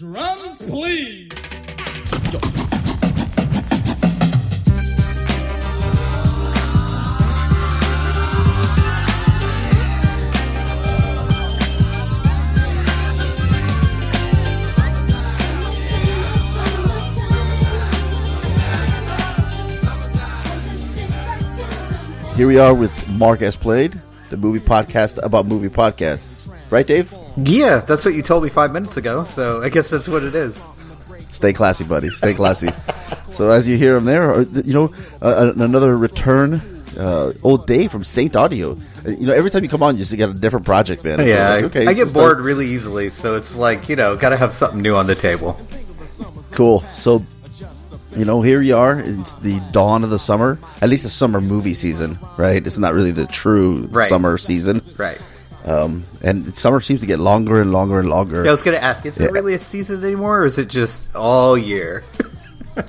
Drums, please. Here we are with Mark S. Played, the movie podcast about movie podcasts. Right, Dave? Yeah, that's what you told me five minutes ago, so I guess that's what it is. Stay classy, buddy. Stay classy. so as you hear him there, or, you know, uh, another return, uh, old Dave from Saint Audio. Uh, You know, every time you come on, you just get a different project, man. It's Yeah, like, okay, I get bored like- really easily, so it's like, you know, gotta have something new on the table. cool. So, you know, here you are. It's the dawn of the summer. At least the summer movie season, right? It's not really the true Right. summer season. Right. Um, and summer seems to get longer and longer and longer. Yeah, I was gonna ask, is Yeah. it really a season anymore, or is it just all year?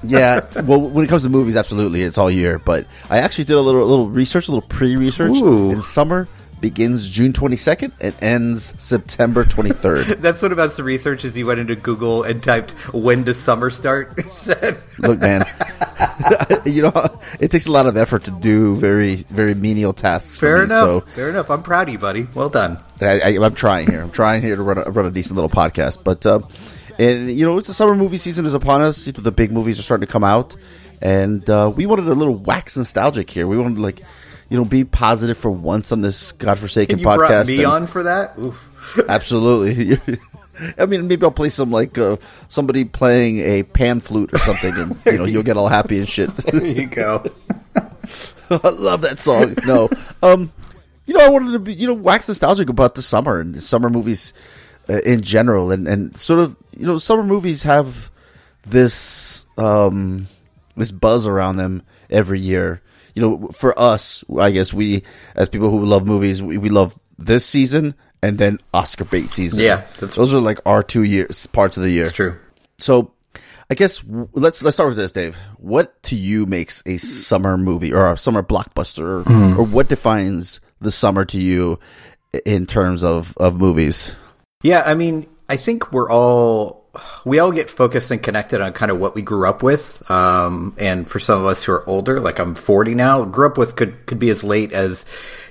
Yeah, well, when it comes to movies, absolutely, it's all year. But I actually did a little little research, a little pre-research. Ooh. And summer begins June twenty second and ends September twenty third. That's what about the research is you went into Google and typed when does summer start? Look, man, you know it takes a lot of effort to do very very menial tasks. Fair me, enough. So Fair enough. I'm proud of you, buddy. Well done. I, I, I'm trying here. I'm trying here to run a, run a decent little podcast. But uh, and you know, it's the summer movie season is upon us. The big movies are starting to come out, and uh, we wanted a little wax nostalgic here. We wanted to like, you know, be positive for once on this godforsaken And you podcast. brought me and- on for that? Oof. Absolutely. I mean, maybe I'll play some like uh, somebody playing a pan flute or something, and you know, you'll get all happy and shit. There you go. I love that song. No, um, you know, I wanted to be, you know, wax nostalgic about the summer and summer movies uh, in general, and and sort of, you know, summer movies have this um this buzz around them every year. You know, for us, I guess we, as people who love movies, we, we love this season and then Oscar bait season. Yeah, that's- those are like our two years parts of the year. It's true. So, I guess w- let's let's start with this, Dave. What to you makes a summer movie or a summer blockbuster, or, or what defines the summer to you in terms of of movies? Yeah, I mean, I think we're all we all get focused and connected on kind of what we grew up with. Um, and for some of us who are older, like I'm 40 now, grew up with could could be as late as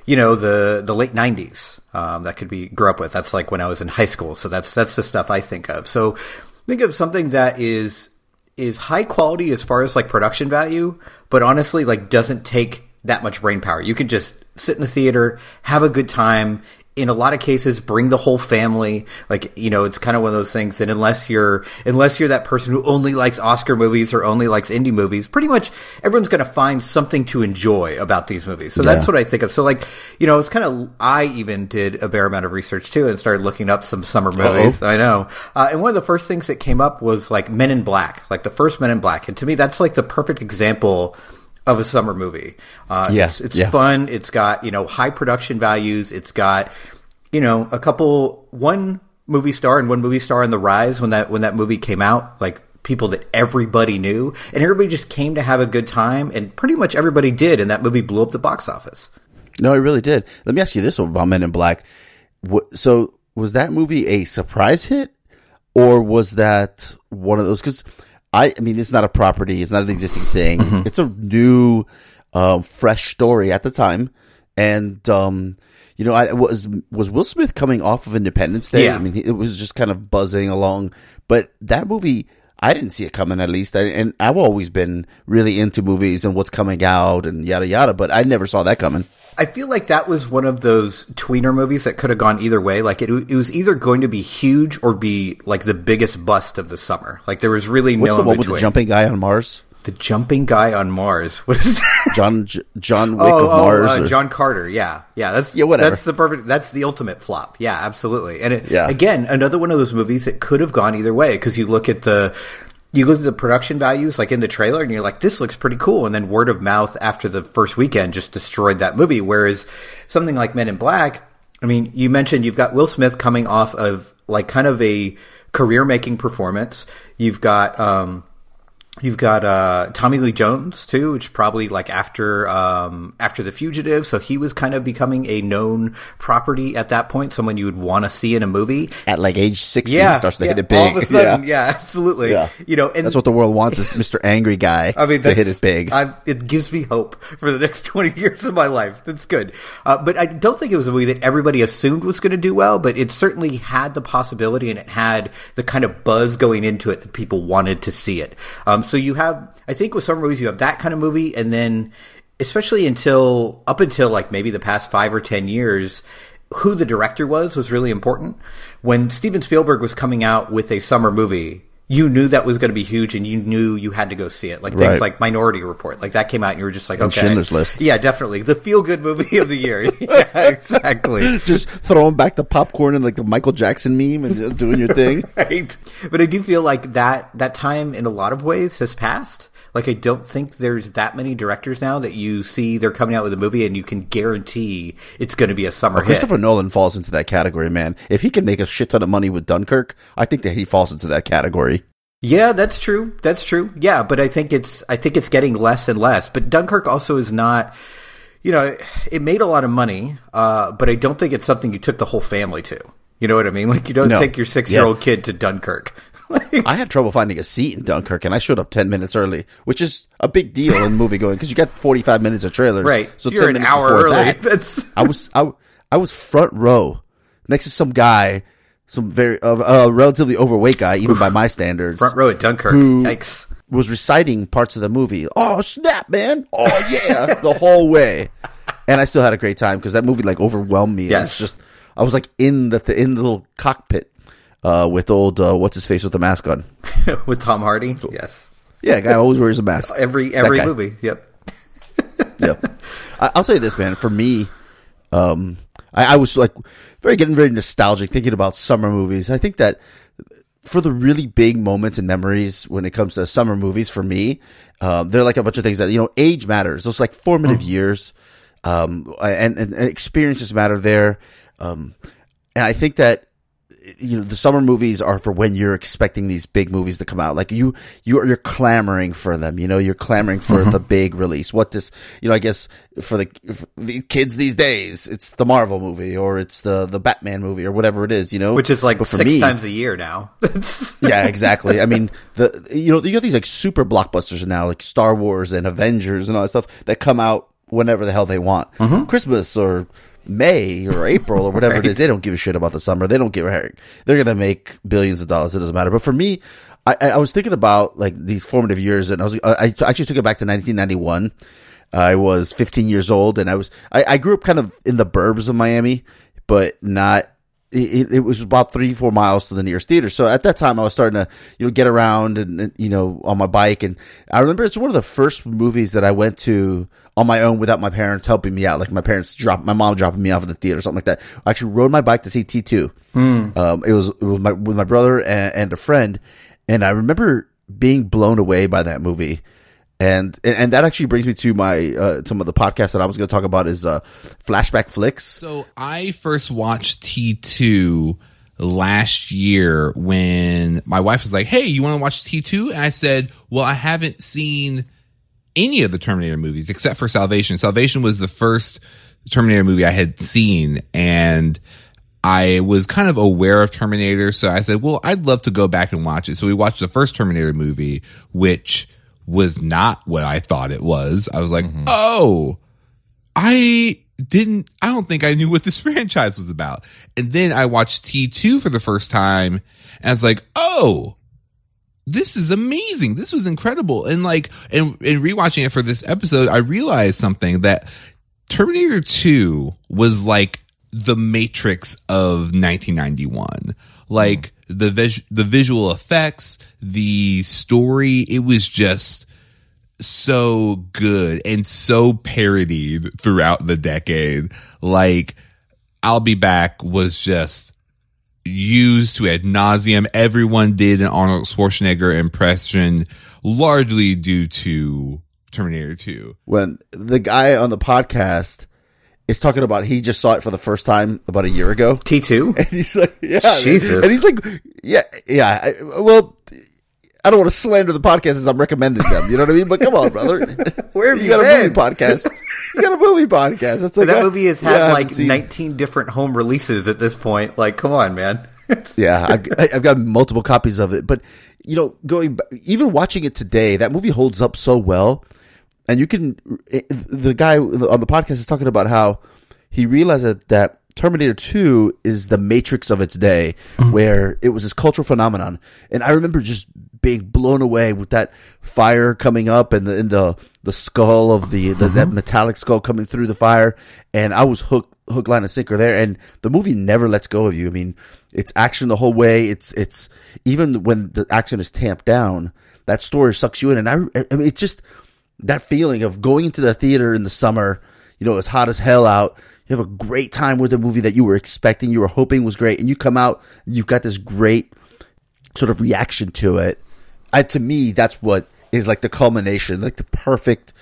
you know the the late 90s. Um, that could be grew up with. That's like when I was in high school. So that's that's the stuff I think of. So think of something that is is high quality as far as like production value, but honestly like doesn't take that much brain power. You can just sit in the theater, have a good time. In a lot of cases, bring the whole family. Like you know, it's kind of one of those things that unless you're unless you're that person who only likes Oscar movies or only likes indie movies, pretty much everyone's going to find something to enjoy about these movies. So that's what I think of. So like you know, it's kind of I even did a bare amount of research too and started looking up some summer movies. I know. Uh, and one of the first things that came up was like Men in Black, like the first Men in Black. And to me, that's like the perfect example of a summer movie. Uh, Yeah, It's, it's yeah. fun. It's got, you know, high production values. It's got, you know, a couple, one movie star and one movie star on the rise when that, when that movie came out, like people that everybody knew and everybody just came to have a good time and pretty much everybody did. And that movie blew up the box office. No, it really did. Let me ask you this about Men in Black. So, was that movie a surprise hit, or was that one of those? Because I, I mean, it's not a property; it's not an existing thing. It's a new, um, fresh story at the time, and um, you know, I was was Will Smith coming off of Independence Day. Yeah. I mean, it was just kind of buzzing along, but that movie. I didn't see it coming at least, I, and I've always been really into movies and what's coming out and yada yada. But I never saw that coming. I feel like that was one of those tweener movies that could have gone either way. Like it, it was either going to be huge or be like the biggest bust of the summer. Like there was really What's no the in one with the jumping guy on Mars? The jumping guy on Mars. What is that? John J- John Wick oh, of Mars. oh, uh, or- John Carter. Yeah, yeah. That's Yeah, whatever. That's the perfect. That's the ultimate flop. Yeah, absolutely. And it, Yeah. again, another one of those movies that could have gone either way because you look at the. You look at the production values, like in the trailer, and you're like, "This looks pretty cool." And then word of mouth after the first weekend just destroyed that movie. Whereas something like Men in Black, I mean, you mentioned you've got Will Smith coming off of like kind of a career making performance. You've got um, You've got uh, Tommy Lee Jones too, which probably like after um, after the Fugitive, so he was kind of becoming a known property at that point, someone you would want to see in a movie. At like age sixty, Yeah, starts to yeah, hit it big. All of a sudden, yeah, absolutely. Yeah. You know, and That's what the world wants is Mr. Angry Guy I mean, to hit that's- it big. I, it gives me hope for the next 20 years of my life. That's good. Uh, but I don't think it was a movie that everybody assumed was going to do well, but it certainly had the possibility and it had the kind of buzz going into it that people wanted to see it. Um, so you have, I think with some movies, you have that kind of movie, and then, especially until, up until like maybe the past five or 10 years, who the director was was really important. When Steven Spielberg was coming out with a summer movie, you knew that was going to be huge and you knew you had to go see it. Like things Right. like Minority Report. Like that came out and you were just like, okay. Schindler's List. Yeah, definitely. The feel good movie of the year. yeah, exactly. Just throwing back the popcorn and like the Michael Jackson meme and just doing your thing. right. But I do feel like that, that time in a lot of ways has passed. Like I don't think there's that many directors now that you see they're coming out with a movie and you can guarantee it's going to be a summer oh, hit. Christopher Nolan falls into that category, man. If he can make a shit ton of money with Dunkirk, I think that he falls into that category. Yeah, that's true. That's true. Yeah, but I think it's I think it's getting less and less. But Dunkirk also is not you know, it made a lot of money, uh, but I don't think it's something you took the whole family to. You know what I mean? Like you don't No. take your six year old kid to Dunkirk. Like, I had trouble finding a seat in Dunkirk, and I showed up ten minutes early, which is a big deal in movie going because you got forty five minutes of trailers. right. so You're 10 an minutes hour early. that, That's I was I, I was front row next to some guy, some very uh, uh, relatively overweight guy, even by my standards. front row at Dunkirk. Who- Yikes. was reciting parts of the movie. Oh snap, man! Oh yeah, the whole way, and I still had a great time because that movie like overwhelmed me. Yes. It's just I was like in the in the little cockpit uh, with old uh, what's his face with the mask on. With Tom Hardy. Yes. Yeah, guy always wears a mask. Every every movie. Yep. yeah. I, I'll tell you this, man. For me, um, I, I was like very getting very nostalgic thinking about summer movies. I think that for the really big moments and memories when it comes to summer movies, for me, um, they're like a bunch of things that you know, age matters. Those like formative years, um, and, and, and experiences matter there. Um, and I think that you know the summer movies are for when you're expecting these big movies to come out. Like you you're you're clamoring for them you know? You're clamoring for mm-hmm. the big release. What this you know i guess for the, for the kids these days it's the marvel movie or it's the the batman movie or whatever it is you know? Which is like But six me- times a year now. Yeah, exactly. I mean, the you know you got these like super blockbusters now, like Star Wars and Avengers and all that stuff that come out whenever the hell they want, mm-hmm. Christmas or May or April or whatever it is. They don't give a shit about the summer. They don't give a heck. They're gonna make billions of dollars. It doesn't matter. But for me, I, I I was thinking about like these formative years, and I was I, I actually took it back to 1991. I was 15 years old, and I was I, I grew up kind of in the burbs of Miami, but not it, it was about three, four miles to the nearest theater. So at that time, I was starting to, you know, get around and, and, you know, on my bike. And I remember it's one of the first movies that I went to on my own without my parents helping me out. Like my parents dropped, my mom dropping me off at the theater or something like that. I actually rode my bike to see T2. Um, it was, it was my, with my brother and, and a friend. And I remember being blown away by that movie. And, and and that actually brings me to my uh, some of the podcasts that I was going to talk about is uh, flashback flicks. So I first watched T2 last year when my wife was like, Hey, you want to watch T2? And I said, Well, I haven't seen any of the Terminator movies except for Salvation. Salvation was the first Terminator movie I had seen and I was kind of aware of Terminator. So I said, well, I'd love to go back and watch it. So we watched the first Terminator movie, which was not what I thought it was. I was like, mm-hmm. oh, I didn't, I don't think I knew what this franchise was about. And then I watched T2 for the first time and I was like, oh, this is amazing. This was incredible. And like, and, and rewatching it for this episode, I realized something that Terminator 2 was like the Matrix of 1991. Like the vis- the visual effects, the story, it was just so good and so parodied throughout the decade. Like I'll be back was just used to ad nauseum. Everyone did an Arnold Schwarzenegger impression, largely due to Terminator 2. when the guy on the podcast is talking about he just saw it for the first time about a year ago. T2? And he's like, yeah, Jesus. and he's like, yeah, yeah. Well, I don't want to slander the podcast as I'm recommending them. You know what I mean? But come on, brother. Where have you you got a movie podcast? You got a movie podcast. That's like that I- movie has had haven't like 19 different home releases at this point. Like, come on, man. Yeah, I've, I've got multiple copies of it. But you know, going even watching it today, that movie holds up so well. And you can, eh, the guy on the podcast is talking about how he realized that, that Terminator 2 is the matrix of its day, mm. where it was this cultural phenomenon. And I remember just being blown away with that fire coming up and the, and the, the skull of the, the that uh-huh. metallic skull coming through the fire. And I was hooked, hook, line, and sinker there. And the movie never lets go of you. I mean, it's action the whole way. It's, it's, even when the action is tamped down, that story sucks you in. And I, I mean, it's just, that feeling of going into the theater in the summer, you know, it's hot as hell out. You have a great time with a movie that you were expecting, you were hoping was great, and you come out, you've got this great sort of reaction to it. I, to me, that's what is like the culmination, like the perfect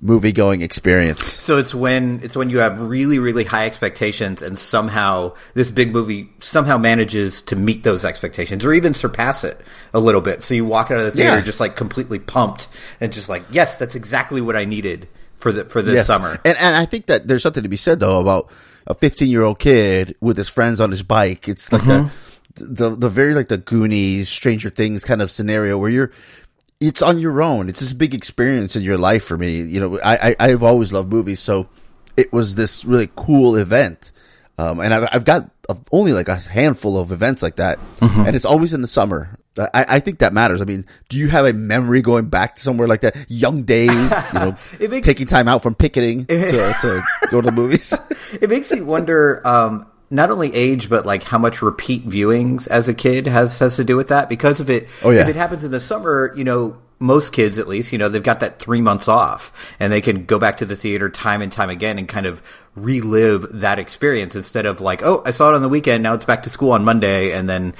movie going experience. So it's when it's when you have really really high expectations and somehow this big movie somehow manages to meet those expectations or even surpass it a little bit. So you walk out of the theater Yeah. just like completely pumped and just like yes, that's exactly what I needed for the for this Yes. summer. And and I think that there's something to be said though about a 15 year old kid with his friends on his bike. It's like mm-hmm. the the the very like the Goonies, Stranger Things kind of scenario where you're it's on your own. It's this big experience in your life for me. You know, I, I I've always loved movies, so it was this really cool event. Um, and I've, I've got only like a handful of events like that, and it's always in the summer. I, I think that matters. I mean, do you have a memory going back to somewhere like that? Young Dave, you know, It makes- taking time out from picketing to, to go to the movies. it makes me wonder um, not only age but like how much repeat viewings as a kid has has to do with that because if it Oh, yeah. if it happens in the summer you know most kids at least you know they've got that three months off and they can go back to the theater time and time again and kind of relive that experience instead of like oh i saw it on the weekend now it's back to school on monday and then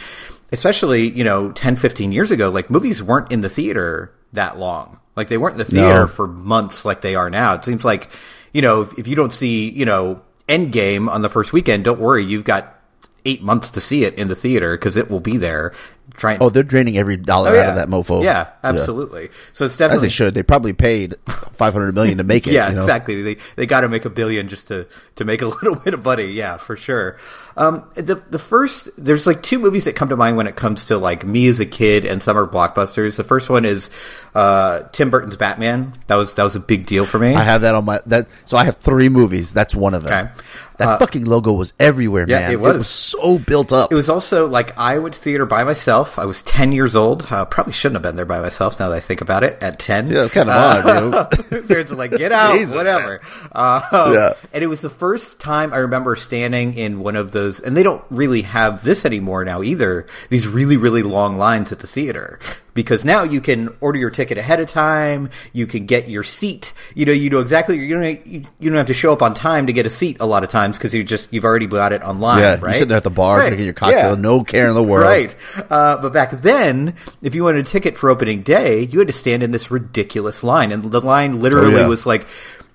especially you know 10 15 years ago like movies weren't in the theater that long like they weren't in the theater No. for months like they are now. It seems like, you know, if, if you don't see, you know, Endgame on the first weekend, don't worry, you've got eight months to see it in the theater because it will be there. Trying, Oh, they're draining every dollar Oh, out of that mofo. Yeah, absolutely. So it's As definitely they should. They probably paid five hundred million to make it. yeah, you know? exactly. They they got to make a billion just to to make a little bit of money. Yeah, for sure. Um, the the first there's like two movies that come to mind when it comes to like me as a kid and summer blockbusters. The first one is uh, Tim Burton's Batman. That was that was a big deal for me. I have that on my that. So I have three movies. That's one of them. Okay. That fucking logo was everywhere, yeah, man. it was. so built up. It was also like I went to theater by myself. I was ten years old. Uh, probably shouldn't have been there by myself. Now that I think about it, at ten, yeah, it's kind of odd. You know? parents are like, "Get out, Jesus, whatever." Uh, Yeah. And it was the first time I remember standing in one of those, and they don't really have this anymore now either. These really, really long lines at the theater because now you can order your ticket ahead of time. You can get your seat. You know, you know exactly. You don't. You, don't have to show up on time to get a seat a lot of times because you just you've already bought it online. Yeah, right? you're sitting there at the bar Right. drinking your cocktail, Yeah. no care in the world. Right. Uh, but back then, if you wanted a ticket for opening day, you had to stand in this ridiculous line. And the line literally Oh, yeah. was like,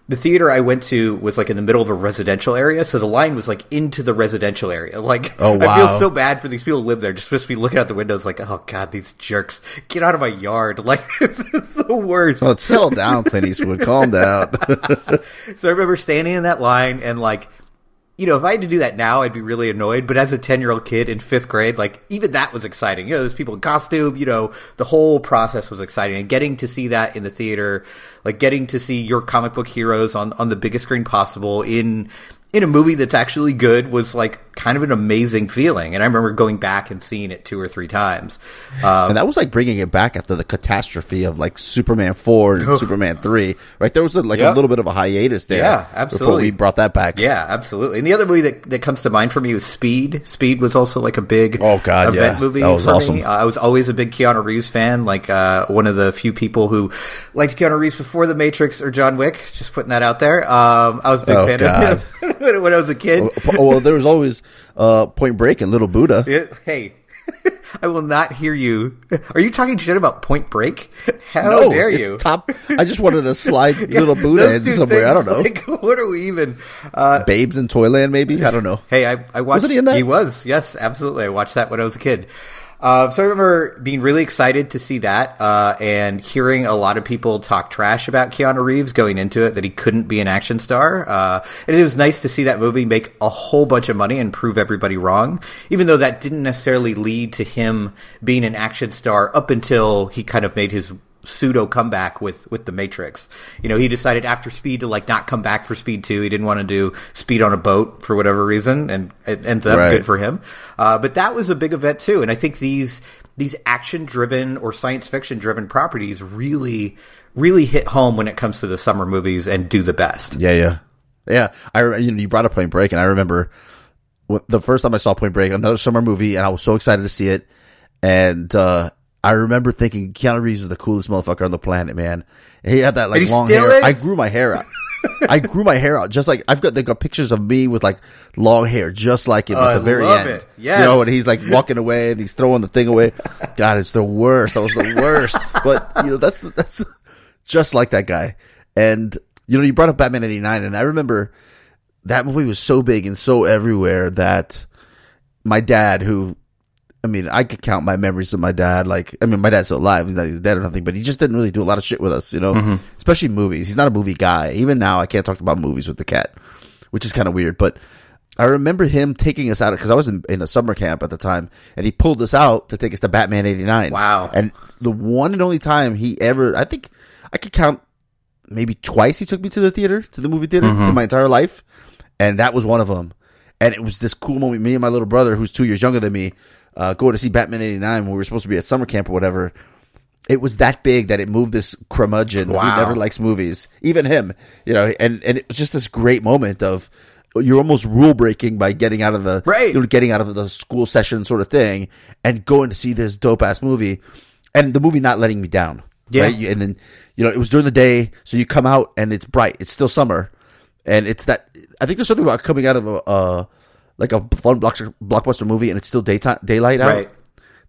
the theater I went to was like in the middle of a residential area, so the line was like into the residential area. Like, Oh, I feel so bad for these people who live there, just supposed to be looking out the windows like, oh god, these jerks, get out of my yard. Like, it's, it's the worst. Well, settle down, Clint Eastwood. Calm down. So I remember standing in that line and like, you know, if I had to do that now, I'd be really annoyed. But as a 10 year old kid in fifth grade, like even that was exciting. You know, there's people in costume, you know, the whole process was exciting. And getting to see that in the theater, like getting to see your comic book heroes on, on the biggest screen possible in, in a movie that's actually good was like kind of an amazing feeling. And I remember going back and seeing it two or three times. Um, and that was like bringing it back after the catastrophe of like Superman 4 and Superman 3. Right? There was a, like Yeah. a little bit of a hiatus there. Yeah, Before absolutely. we brought that back. Yeah, absolutely. And the other movie that, that comes to mind for me was Speed. Speed was also like a big Oh, God, event yeah. movie That was for awesome. me. Uh, I was always a big Keanu Reeves fan, like uh, one of the few people who liked Keanu Reeves before The Matrix or John Wick. Just putting that out there. Um, I was a big Oh, fan God. of him when, when I was a kid. Oh, well, there was always uh, Point Break and Little Buddha. It- hey. I will not hear you. Are you talking shit about Point Break? How no, dare it's you? top. I just wanted to slide Little Buddha in somewhere. I don't know. Like, what are we even? Uh, Babes in Toyland, maybe? I don't know. Hey, I, I watched. Wasn't he in that? He was. Yes, absolutely. I watched that when I was a kid. Uh, so I remember being really excited to see that uh, and hearing a lot of people talk trash about Keanu Reeves going into it that he couldn't be an action star. Uh, and it was nice to see that movie make a whole bunch of money and prove everybody wrong, even though that didn't necessarily lead to him being an action star up until he kind of made his pseudo comeback with with the Matrix. You know, he decided after Speed to like not come back for Speed Two. He didn't want to do Speed on a boat for whatever reason, and it ends up Right. good for him. Uh, but that was a big event too, and I think these these action driven or science fiction driven properties really really hit home when it comes to the summer movies and do the best. Yeah, yeah, yeah. I you know you brought up Point Break, and I remember the first time I saw Point Break, another summer movie, and I was so excited to see it. And uh, I remember thinking Keanu Reeves is the coolest motherfucker on the planet, man. And he had that like long hair. is? I grew my hair out. I grew my hair out just like I've got, they got pictures of me with like long hair, just like him Oh, at I the very love end. Yeah, You know, and he's like walking away and he's throwing the thing away. God, it's the worst. That was the worst. but you know, that's that's just like that guy. And you know, you brought up Batman '89, and I remember that movie was so big and so everywhere that my dad, who I mean, I could count my memories of my dad. Like, I mean, my dad's still alive; he's dead or nothing, but he just didn't really do a lot of shit with us, you know. Mm-hmm. Especially movies. He's not a movie guy. Even now, I can't talk about movies with the cat, which is kind of weird. But I remember him taking us out because I was in, in a summer camp at the time, and he pulled us out to take us to Batman '89. Wow. And the one and only time he ever, I think, I could count maybe twice he took me to the theater, to the movie theater mm-hmm. in my entire life. And that was one of them. And it was this cool moment. Me and my little brother, who's two years younger than me, uh, going to see Batman 89 when we were supposed to be at summer camp or whatever. It was that big that it moved this curmudgeon Wow. who never likes movies, even him, you know, and, and it was just this great moment of you're almost rule breaking by getting out of the, Right. you know, getting out of the school session sort of thing and going to see this dope ass movie and the movie not letting me down. Yeah. Right? And then, you know, it was during the day. So you come out and it's bright. It's still summer. And it's that, I think there's something about coming out of a, uh, like a fun blockbuster, blockbuster movie and it's still daytime, daylight out. Right.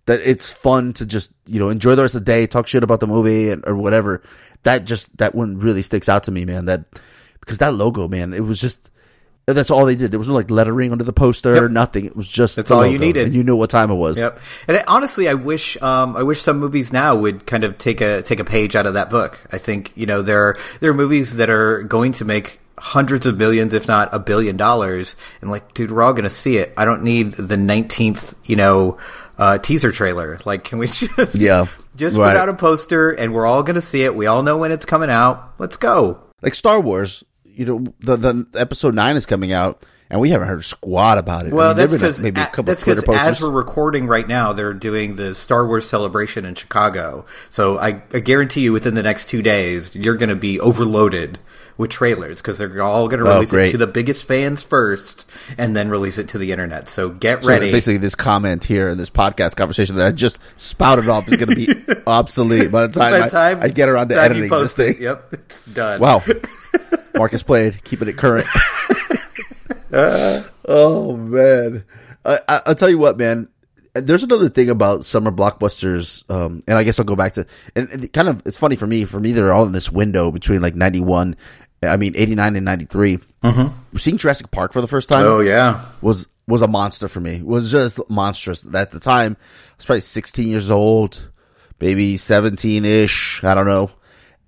That it's fun to just, you know, enjoy the rest of the day, talk shit about the movie and, or whatever. That just, that one really sticks out to me, man. That, because that logo, man, it was just, that's all they did. There was no like lettering under the poster, Yep. nothing. It was just That's the all you needed. and you knew what time it was. Yep. And honestly, I wish um, I wish some movies now would kind of take a take a page out of that book. I think you know there are, there are movies that are going to make hundreds of millions, if not a billion dollars, and like, dude, we're all going to see it. I don't need the nineteenth, you know, uh, teaser trailer. Like, can we just Yeah. just Right. put out a poster and we're all going to see it. We all know when it's coming out. Let's go. like Star Wars, you know, the the episode nine is coming out, and we haven't heard a squat about it. I Well, mean, that's there've been a- because maybe a couple that's of Twitter as we're recording right now, they're doing the Star Wars celebration in Chicago. So I, I guarantee you, within the next two days, you're going to be overloaded with trailers because they're all going to Oh, release it to the biggest fans first, and then release it to the internet. So get So ready. basically, this comment here in this podcast conversation that I just spouted off is going to be obsolete by the time, By the time I, I get around to editing this post it, thing. Yep, it's done. Wow, Marcus played, keeping it current. oh man, I, I, I'll tell you what, man. There's another thing about summer blockbusters, um, and I guess I'll go back to and, and it kind of it's funny for me. For me, they're all in this window between like '91, I mean '89 and '93. Mm-hmm. Seeing Jurassic Park for the first time Oh yeah, was was a monster for me. Was just monstrous at the time. I was probably 16 years old, maybe 17 ish. I don't know.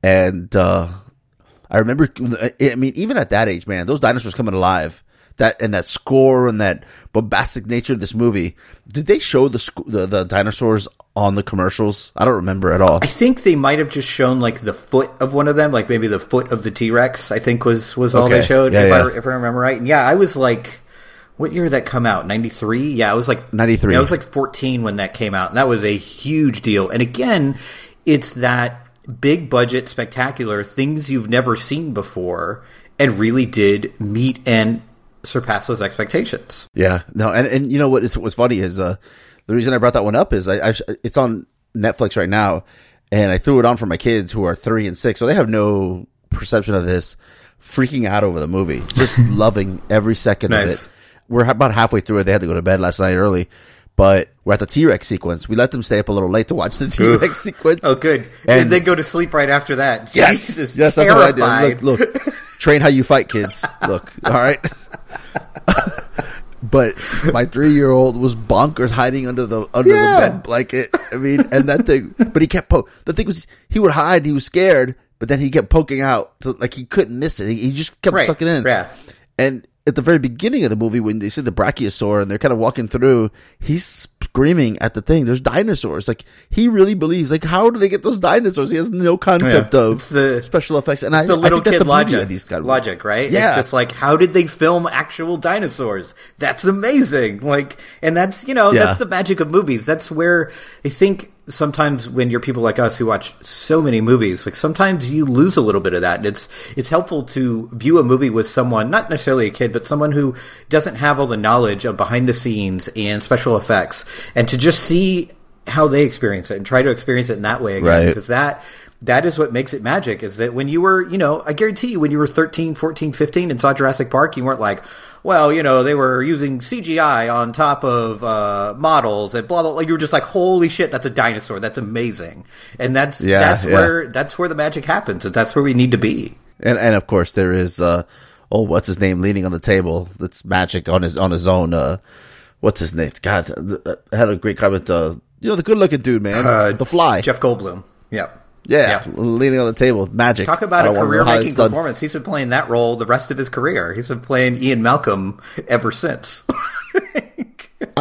And uh, I remember. I mean, even at that age, man, those dinosaurs coming alive. That and that score and that bombastic nature of this movie. Did they show the sc- the, the dinosaurs on the commercials? I don't remember at all. I think they might have just shown like the foot of one of them, like maybe the foot of the T Rex. I think was was all they showed, Yeah, if, I, if I remember right. And yeah, I was like, what year did that come out? Ninety three. Yeah, I was like 93. Yeah, I was like fourteen when that came out, and that was a huge deal. And again, it's that big budget, spectacular things you've never seen before, and really did meet and surpass those expectations. Yeah, no, and and you know what is what's funny is uh the reason I brought that one up is I, I it's on Netflix right now, and I threw it on for my kids who are three and six, so they have no perception of this, freaking out over the movie, just loving every second of it. We're about halfway through it. They had to go to bed last night early, but we're at the T Rex sequence. We let them stay up a little late to watch the T Rex oh, sequence. Oh, good. And- And then go to sleep right after that. Yes, Jesus, yes, that's what I did. Look, look, train how you fight, kids. Look, all right. but my three year old was bonkers hiding under the under Yeah. the bed blanket. I mean, and that thing, but he kept po- the thing was he would hide, he was scared, but then he kept poking out, to, like he couldn't miss it. He, he just kept Right. sucking in. Yeah. And at the very beginning of the movie, when they see the brachiosaur and they're kind of walking through, he's screaming at the thing. There's dinosaurs. Like he really believes. Like how do they get those dinosaurs? He has no concept Yeah. of the- special effects. And I, the I little think that's kid the logic, these kind of logic, right? Yeah. It's just like, how did they film actual dinosaurs? That's amazing. Like, and that's, you know, Yeah. that's the magic of movies. That's where I think sometimes when you're people like us who watch so many movies, like sometimes you lose a little bit of that. And it's, it's helpful to view a movie with someone, not necessarily a kid, but someone who doesn't have all the knowledge of behind the scenes and special effects and to just see how they experience it and try to experience it in that way again. Right. Because that that is what makes it magic is that when you were you know i guarantee you when you were 13 14 15 and saw jurassic park you weren't like well you know they were using cgi on top of uh, models and blah blah like you were just like holy shit that's a dinosaur. That's amazing. And that's Yeah, that's yeah. where that's where the magic happens. And that's where we need to be. And and of course there is uh oh what's his name leaning on the table that's magic on his on his own uh what's his name? God uh, I had a great comment uh you know the good looking dude man. The fly. Jeff goldblum. Yep yeah, leaning on the table magic Talk about a don't wanna know career how making it's done. performance. He's been playing that role the rest of his career. He's been playing Ian Malcolm ever since.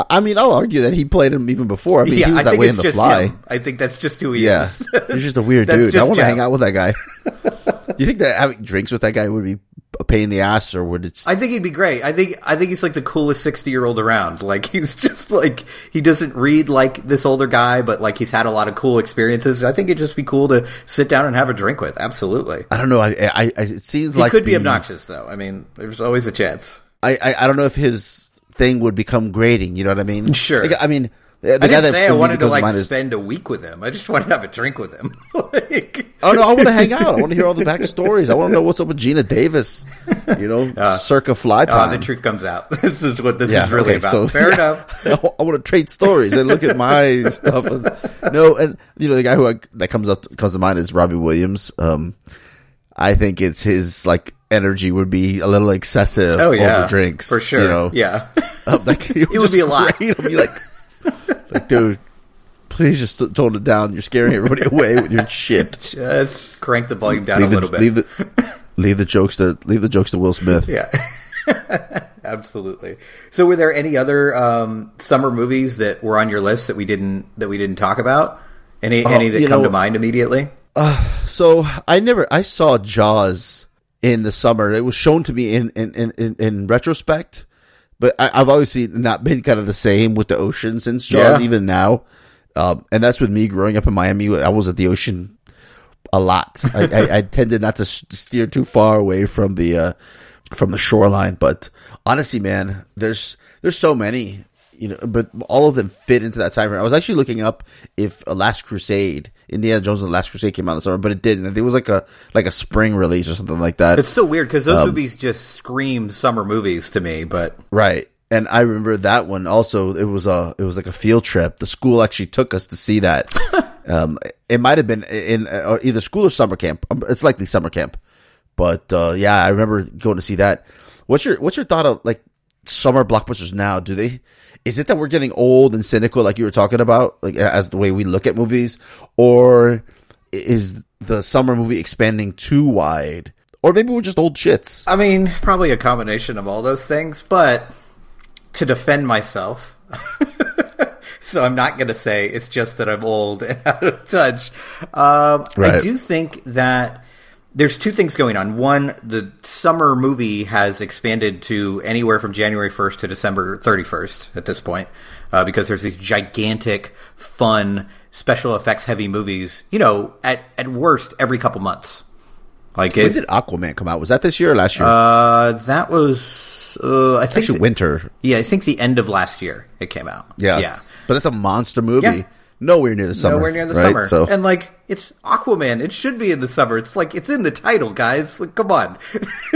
I- mean I'll argue that he played him even before I mean yeah, he was I that way in the fly him. I think that's just who he yeah is. he's just a weird dude I want to hang out with that guy you think that having drinks with that guy would be a pain in the ass or would it I think he'd be great. I think I think he's like the coolest sixty year old around. Like he's just like he doesn't read like this older guy, but like he's had a lot of cool experiences. I think it'd just be cool to sit down and have a drink with. Absolutely. I don't know I, I, I it seems He like could be obnoxious though. I mean, there's always a chance. I, I I don't know if his thing would become grating. You know what I mean? Sure. Like, I mean, the, the I didn't say I wanted to like is- spend a week with him. I just wanted to have a drink with him. like, oh no, I want to hang out. I want to hear all the backstories. I want to know what's up with Geena Davis. You know, circa fly uh, time. the truth comes out. This is what this Yeah, is really okay, about. so- Fair yeah. enough. I want to trade stories and look at my stuff. And, no, and you know the guy who I, that comes up comes to mind is Robin Williams. Um, I think it's his like energy would be a little excessive Oh yeah, over drinks for sure. You know, Yeah. Um, like, it would, would be a lot. I'd be like, like, dude, please just tone it down. You're scaring everybody away with your shit. just crank the volume down leave a the, little bit. Leave the, leave the jokes to leave the jokes to Will Smith. Yeah. Absolutely. So were there any other um, summer movies that were on your list that we didn't that we didn't talk about? Any any that come know- to mind immediately? So I never I saw Jaws in the summer. It was shown to me in in, in, in retrospect, but I, I've obviously not been kind of the same with the ocean since Jaws, Yeah. even now. Um, and that's with me growing up in Miami. I was at the ocean a lot. I, I, I tended not to steer too far away from the uh, from the shoreline. But honestly, man, there's there's so many, you know, but all of them fit into that time frame. I was actually looking up if a Last Crusade, Indiana Jones and the Last Crusade came out this summer, but it didn't. It was like a like a spring release or something like that. It's so weird because Um, those movies just scream summer movies to me. But Right. And I remember that one also. It was a it was like a field trip. The school actually took us to see that. um, it might have been in uh, either school or summer camp. Um, It's likely summer camp. But uh, yeah, I remember going to see that. What's your what's your thought of like summer blockbusters now? Do they is it that we're getting old and cynical like you were talking about like as the way we look at movies or is the summer movie expanding too wide? Or maybe we're just old shits. I mean, probably a combination of all those things. But to defend myself. So I'm not going to say it's just that I'm old and out of touch. Um, I do think that there's two things going on. One, the summer movie has expanded to anywhere from January 1st to December 31st at this point, uh, because there's these gigantic, fun, special effects heavy movies. You know, at at worst every couple months. Like When it, did Aquaman come out? Was that this year or last year? uh, that was uh, I think Actually, the- winter. Yeah, I think the end of last year it came out. Yeah, yeah. But that's a monster movie. Yeah. Nowhere near the summer. Nowhere near the right? summer. So And like it's Aquaman. It should be in the summer. It's like it's in the title, guys. Like, come on.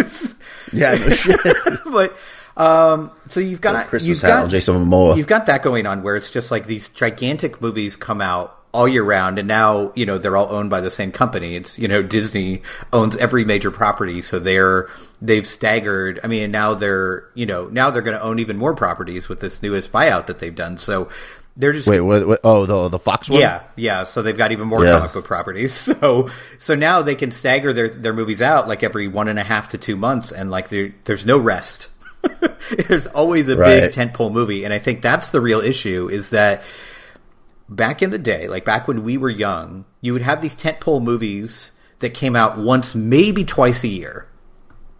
Yeah, no shit. but um, so you've got Christmas you've hat got on Jason Momoa. You've got that going on where it's just like these gigantic movies come out all year round, and now you know they're all owned by the same company. It's you know Disney owns every major property, so they're they've staggered. I mean, now they're you know now they're going to own even more properties with this newest buyout that they've done. So they're just Wait, wait, wait oh, the the Fox one. yeah, yeah. So they've got even more Yeah. comic book properties. So so now they can stagger their their movies out like every one and a half to two months, and like there's no rest. there's always a Right. big tentpole movie, and I think that's the real issue. Is that back in the day, like back when we were young, you would have these tentpole movies that came out once, maybe twice a year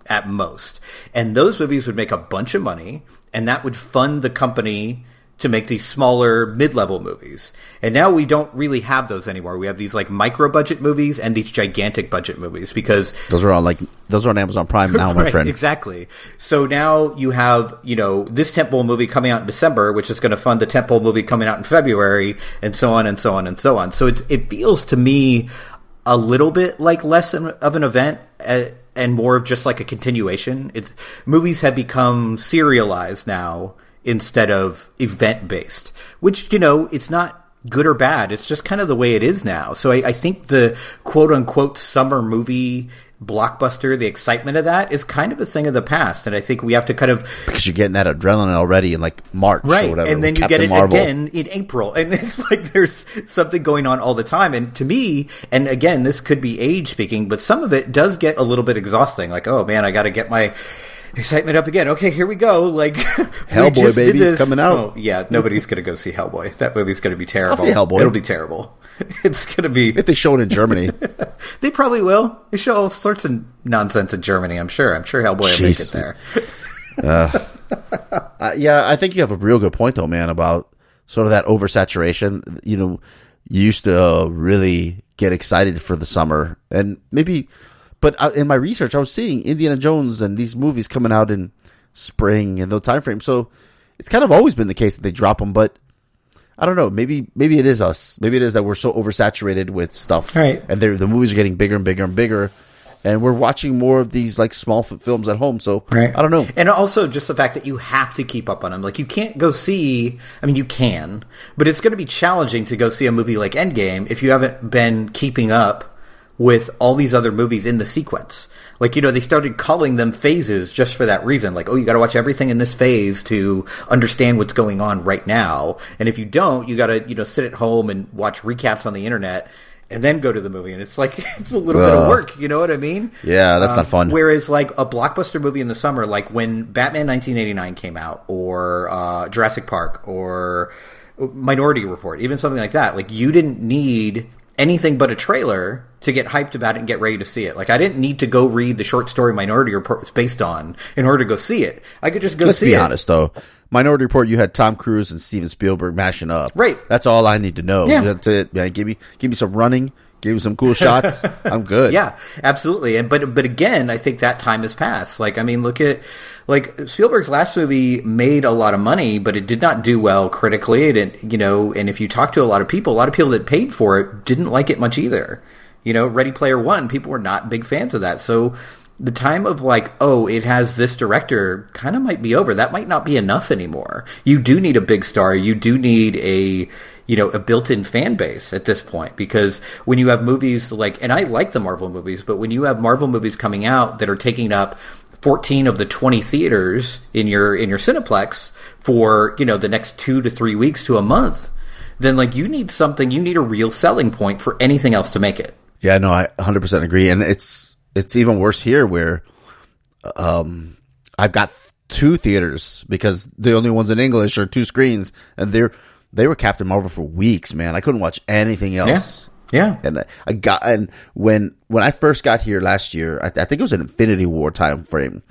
at most. And those movies would make a bunch of money, and that would fund the company to make these smaller mid-level movies. And now we don't really have those anymore. We have these like micro budget movies and these gigantic budget movies because Those are all like those are on Amazon Prime now, my friend. Exactly. So now you have, you know, this tentpole movie coming out in December, which is going to fund the tentpole movie coming out in February, and so on and so on and so on. So it's, it feels to me a little bit like less of an event uh, and more of just like a continuation. It, movies have become serialized now instead of event based, which, you know, it's not good or bad. It's just kind of the way it is now. So I, I think the quote unquote summer movie blockbuster, the excitement of that is kind of a thing of the past. And I think we have to kind of because you're getting that adrenaline already in like March right, or whatever. and then you Captain get it Marvel. again in April, and it's like there's something going on all the time. And to me, and again, this could be age speaking, but some of it does get a little bit exhausting. Like, oh man, I got to get my excitement up again. Okay, here we go. Like Hellboy, baby, it's coming out. Oh, yeah, nobody's gonna go see Hellboy. That movie's gonna be terrible. I'll see Hellboy. It'll be terrible. It's gonna be. If they show it in Germany, They probably will. They show all sorts of nonsense in Germany. I'm sure. I'm sure Hellboy will make it there. Uh, yeah, I think you have a real good point though, man, about sort of that oversaturation. You know, you used to uh, really get excited for the summer, and maybe, but uh, in my research, I was seeing Indiana Jones and these movies coming out in spring and those time frames. So it's kind of always been the case that they drop them, but. I don't know. Maybe maybe it is us. Maybe it is that we're so oversaturated with stuff, Right. And the movies are getting bigger and bigger and bigger, and we're watching more of these like small f- films at home. So I don't know. And also just the fact that you have to keep up on them. Like you can't go see. I mean, you can, but it's going to be challenging to go see a movie like Endgame if you haven't been keeping up with all these other movies in the sequence. Like you know, they started calling them phases just for that reason. Like, oh, you got to watch everything in this phase to understand what's going on right now. And if you don't, you got to you know sit at home and watch recaps on the internet. And then go to the movie, and it's like it's a little bit of work. You know what I mean? Yeah, that's Um, not fun. Whereas, like a blockbuster movie in the summer, like when Batman 1989 came out, or uh, Jurassic Park, or Minority Report, even something like that, like you didn't need anything but a trailer to get hyped about it and get ready to see it. Like I didn't need to go read the short story Minority Report was based on in order to go see it. I could just go Let's see be it. honest, though. Minority Report, you had Tom Cruise and Steven Spielberg mashing up. Right. That's all I need to know. Yeah. That's it, man. Give me, give me some running. Give me some cool shots. I'm good. Yeah, absolutely. And but but again, I think that time has passed. Like I mean, look at like Spielberg's last movie made a lot of money, but it did not do well critically. It didn't, you know, and if you talk to a lot of people, a lot of people that paid for it didn't like it much either. You know, Ready Player One, people were not big fans of that. So the time of like, oh, it has this director kind of might be over. That might not be enough anymore. You do need a big star. You do need a, you know, a built-in fan base at this point because when you have movies like, and I like the Marvel movies, but when you have Marvel movies coming out that are taking up 14 of the 20 theaters in your, in your Cineplex for, you know, the next two to three weeks to a month, then like you need something, you need a real selling point for anything else to make it. Yeah, no, I 100% agree. And it's, it's even worse here where, um, I've got two theaters because the only ones in English are two screens and they're, they were Captain Marvel for weeks, man. I couldn't watch anything else. Yeah. yeah. And I- got, and when, when I first got here last year, I, I think it was an Infinity War time frame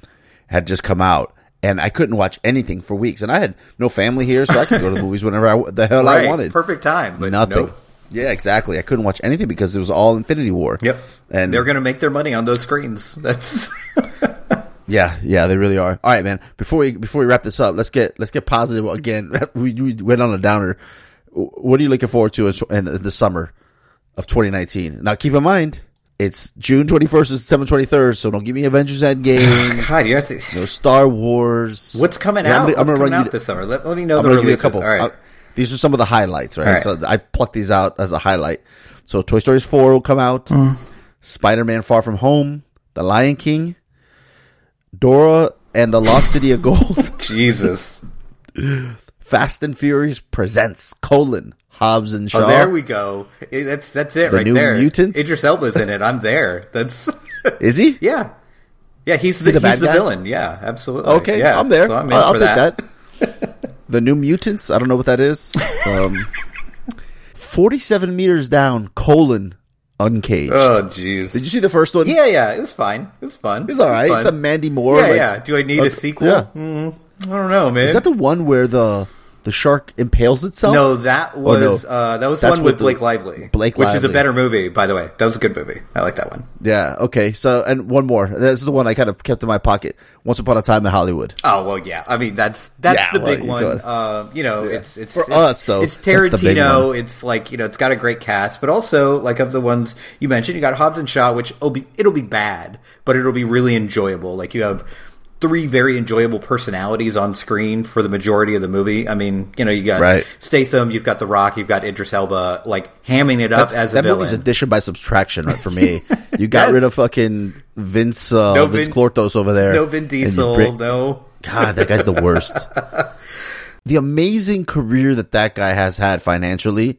had just come out and I couldn't watch anything for weeks. And I had no family here, so I could go to the movies whenever I, the hell I wanted. Perfect time, but Nothing. nope. Yeah, exactly. I couldn't watch anything because it was all Infinity War. Yep. And they're going to make their money on those screens. That's yeah, yeah, they really are. All right, man. Before we before we wrap this up, let's get let's get positive again. we, we went on a downer. What are you looking forward to in, in the summer of 2019? Now, keep in mind it's June 21st and December 23rd, so don't give me Avengers Endgame. God, you have to. no Star Wars. What's coming Yeah, I'm out? I'm gonna run out you- this summer? Let, let me know I'm the gonna give you a releases. couple. All right. I'll, these are some of the highlights, right? Right. So I plucked these out as a highlight. So Toy Story 4 will come out. Mm. Spider-Man Far From Home, The Lion King, Dora and the Lost City of Gold, Jesus. Fast and Furious presents colon Hobbs and Shaw. Oh, there we go. That's that's it. The right New there. Mutants? Idris Elba's in it. I'm there. That's Is he? yeah, yeah. He's he the, he's the guy? villain. Yeah, absolutely. Okay, yeah, I'm there. So I'm I'll, I'll take that. that. the New Mutants. I don't know what that is. Um, Forty-seven meters down colon uncaged. Oh, jeez. Did you see the first one? Yeah, yeah. It was fine. It was fun. It's all right. It was It's the. Mandy Moore. Yeah, like- yeah. Do I need a Okay, sequel? yeah. Mm, I don't know, man. Is that the one where the the shark impales itself? no, that Oh, was no. uh, that was That's one with the- Blake Lively, Blake which is a better movie, by the way. That was a good movie. I like that one. Yeah. Okay. So, and one more. This is the one I kind of kept in my pocket. Once upon a time in Hollywood. Oh well, yeah. I mean, that's that's Yeah, the well, big one. Uh, you know, it's it's For it's, us, though, It's that's Tarantino. It's like you know, it's got a great cast, but also like of the ones you mentioned, you got Hobbs and Shaw, which will be it'll be bad, but it'll be really enjoyable. Like you have three very enjoyable personalities on screen for the majority of the movie. I mean, you know, you got Right. Statham, you've got The Rock, you've got Idris Elba, like hamming it up That's, as a that villain. movie's addition by subtraction, right? For me, you got rid of fucking Vince uh, No Vince Vin- Clortos over there. no Vin Diesel, bring- no. God, that guy's the worst. the amazing career that that guy has had financially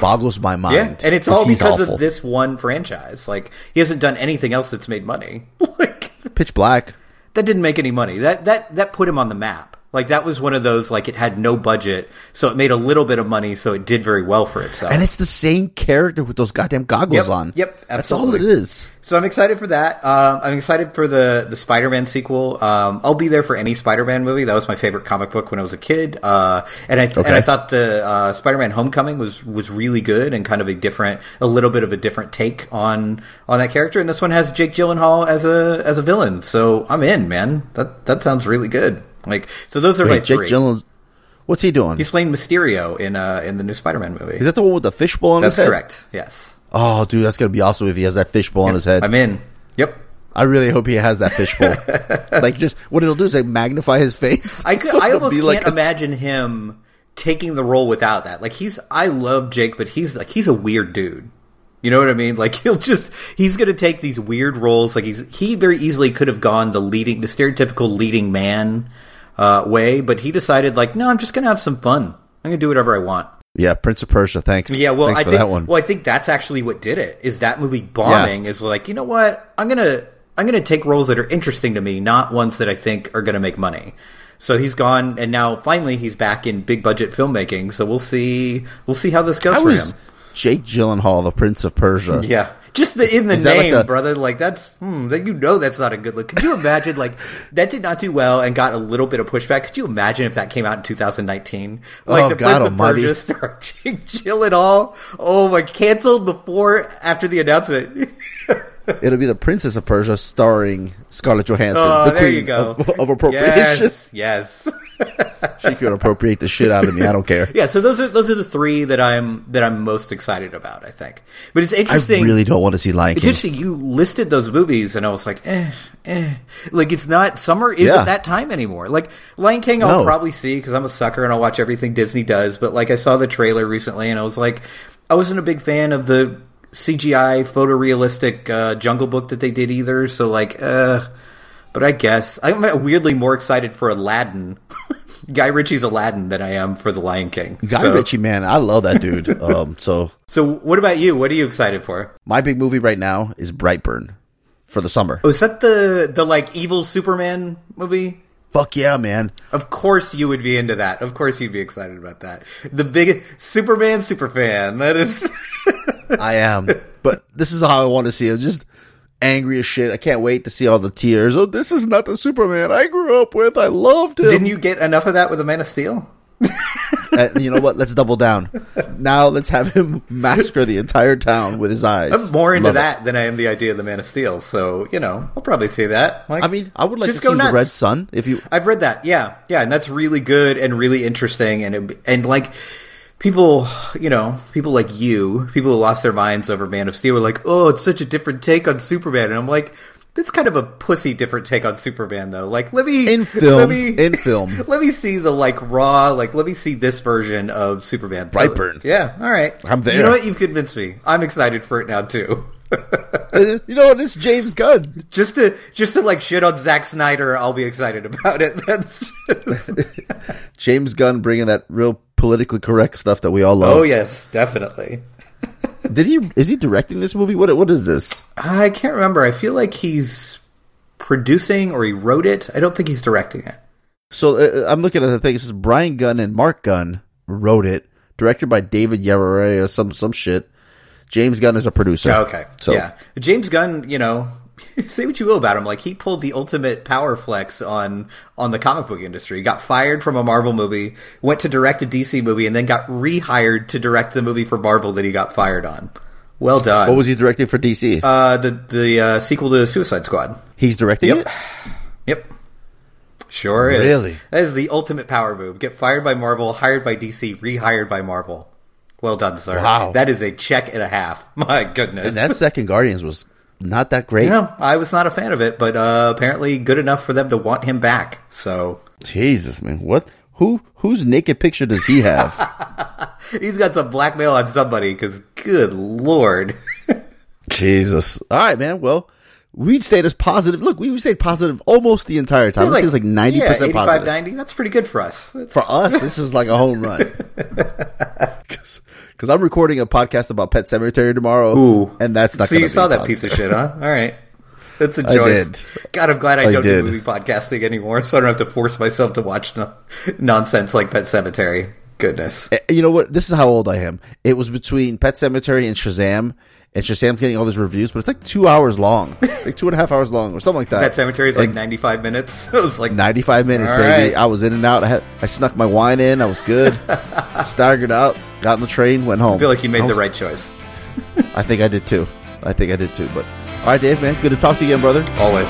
boggles my mind. Yeah, and it's all because awful. of this one franchise. Like he hasn't done anything else that's made money. like Pitch Black. That didn't make any money. That that that put him on the map. Like that was one of those like it had no budget, so it made a little bit of money, so it did very well for itself. And it's the same character with those goddamn goggles Yep, on. yep, That's all it absolutely. is. So I'm excited for that. Um, I'm excited for the the Spider-Man sequel. Um, I'll be there for any Spider-Man movie. That was my favorite comic book when I was a kid. Uh, and I and I thought the uh, Spider-Man Homecoming was was really good and kind of a different, a little bit of a different take on on that character. And this one has Jake Gyllenhaal as a as a villain. So I'm in, man. That that sounds really good. Like so, those are my Wait, Jake three. Gyllenhaal. What's he doing? He's playing Mysterio in uh in the new Spider-Man movie. Is that the one with the fishbowl on That's his head? correct. Yes, Oh, dude, that's gonna be awesome if he has that fishbowl on his head. I'm in. Yep. I really hope he has that fishbowl. like, just what it'll do is like magnify his face. I could, So I almost can't like a- imagine him taking the role without that. Like he's, I love Jake, but he's like he's a weird dude. You know what I mean? Like he'll just he's going to take these weird roles. Like he's he very easily could have gone the leading, the stereotypical leading man uh, way, but he decided like, no, I'm just going to have some fun. I'm going to do whatever I want. Yeah, Prince of Persia. Thanks. Yeah, well, thanks I for think that one. well, I think that's actually what did it. Is that movie bombing? Is like, you know what? I'm gonna I'm gonna take roles that are interesting to me, not ones that I think are gonna make money. So he's gone, and now finally he's back in big budget filmmaking. So we'll see we'll see how this goes How for him. Jake Gyllenhaal the Prince of Persia? Yeah. Just the, in the is that like name, brother. Like that's, hmm, that you know that's not a good look. Could you imagine, like, that did not do well and got a little bit of pushback? Could you imagine if that came out in 2019? Like Oh, the God almighty. Persia star Jake Gyllenhaal. Oh my, canceled before after the announcement. It'll be the Princess of Persia starring Scarlett Johansson, Oh, the there queen you go. Of, of appropriation. Yes, yes. She could appropriate the shit out of me. I don't care. yeah. So those are those are the three that I'm that I'm most excited about. I think, but it's interesting. I really don't want to see Lion It's King. interesting. You listed those movies, and I was like, eh, eh. Like it's not summer isn't Yeah. that time anymore. Like Lion King, I'll No. probably see because I'm a sucker and I'll watch everything Disney does. But like I saw the trailer recently, and I was like, I wasn't a big fan of the CGI photorealistic uh, Jungle Book that they did either. So like, uh, but I guess I'm weirdly more excited for Aladdin. Guy Ritchie's Aladdin than I am for the Lion King. Guy so, Ritchie, man, I love that dude. um, so So what about you? What are you excited for? my big movie right now is Brightburn for the summer. Was that the the like evil Superman movie? Fuck yeah, man! Of course you would be into that. Of course you'd be excited about that. The big Superman superfan. That is I am. but this is how I want to see it. Just angry as shit. I can't wait to see all the tears. Oh, this is not the Superman I grew up with. I loved him. Didn't you get enough of that with the Man of Steel? Uh, you know what? Let's double down. Now let's have him massacre the entire town with his eyes. I'm more into Love it. that than I am the idea of the Man of Steel. So, you know, I'll probably see that. Like, I mean, I would like to just see go the. Red Son. If you, I've read that. Yeah, yeah, and that's really good and really interesting, and it, and like people, you know, people like you, people who lost their minds over Man of Steel, were like, "Oh, it's such a different take on Superman," and I'm like, That's kind of a pussy different take on Superman, though. Like, let me In film, let me, in film. Let me see the like raw. Like, let me see this version of Superman. Brightburn. Yeah, all right. I'm there. You know what? You've convinced me. I'm excited for it now too. you know what? It's James Gunn. just to just to like shit on Zack Snyder, I'll be excited about it. That's James Gunn bringing that real politically correct stuff that we all love. oh yes, definitely. Did he? Is he directing this movie? What? What is this? I can't remember. I feel like he's producing or he wrote it. I don't think he's directing it. So uh, I'm looking at the thing. It says Brian Gunn and Mark Gunn wrote it, directed by David Yarare or some some shit. James Gunn is a producer. Okay. So yeah. James Gunn, you know, say what you will about him. Like he pulled the ultimate power flex on on the comic book industry. He got fired from a Marvel movie, went to direct a DC movie, and then got rehired to direct the movie for Marvel that he got fired on. Well done. what was he directing for DC? uh, the the uh, sequel to Suicide Squad? He's directing Yep. it. Yep. Sure is. Really? That is the ultimate power move. Get fired by Marvel, hired by DC, rehired by Marvel. Well done, sir. Wow. That is a check and a half. My goodness. And that second Guardians was not that great. Yeah, I was not a fan of it, but uh, apparently good enough for them to want him back. So Jesus, man, what? Who? Whose naked picture does he have? he's got some blackmail on somebody. Because good lord, Jesus. All right, man. Well, we stayed as positive. Look, we stayed positive almost the entire time. This is like ninety yeah, percent 85, positive. 90, That's pretty good for us. That's- For us, this is like a home run. Because I'm recording a podcast about Pet Sematary tomorrow, Ooh, and that's not. so you saw that piece of shit, huh? All right. That's a did. God, I'm glad I, I don't did. do movie podcasting anymore, so I don't have to force myself to watch no- nonsense like Pet Sematary. Goodness. Eh, You know what? This is how old I am. It was between Pet Sematary and Shazam, and Shazam's getting all these reviews, but it's like two hours long, like two and a half hours long, or something like that. Pet Sematary is like And 95 minutes. it was like 95 minutes, baby. right. I was in and out. I had I snuck my wine in. I was good. Staggered out. Got on the train. Went home. I feel like you made I the right choice. I think I did too. I think I did too. But all right, Dave, man, good to talk to you again, brother. Always.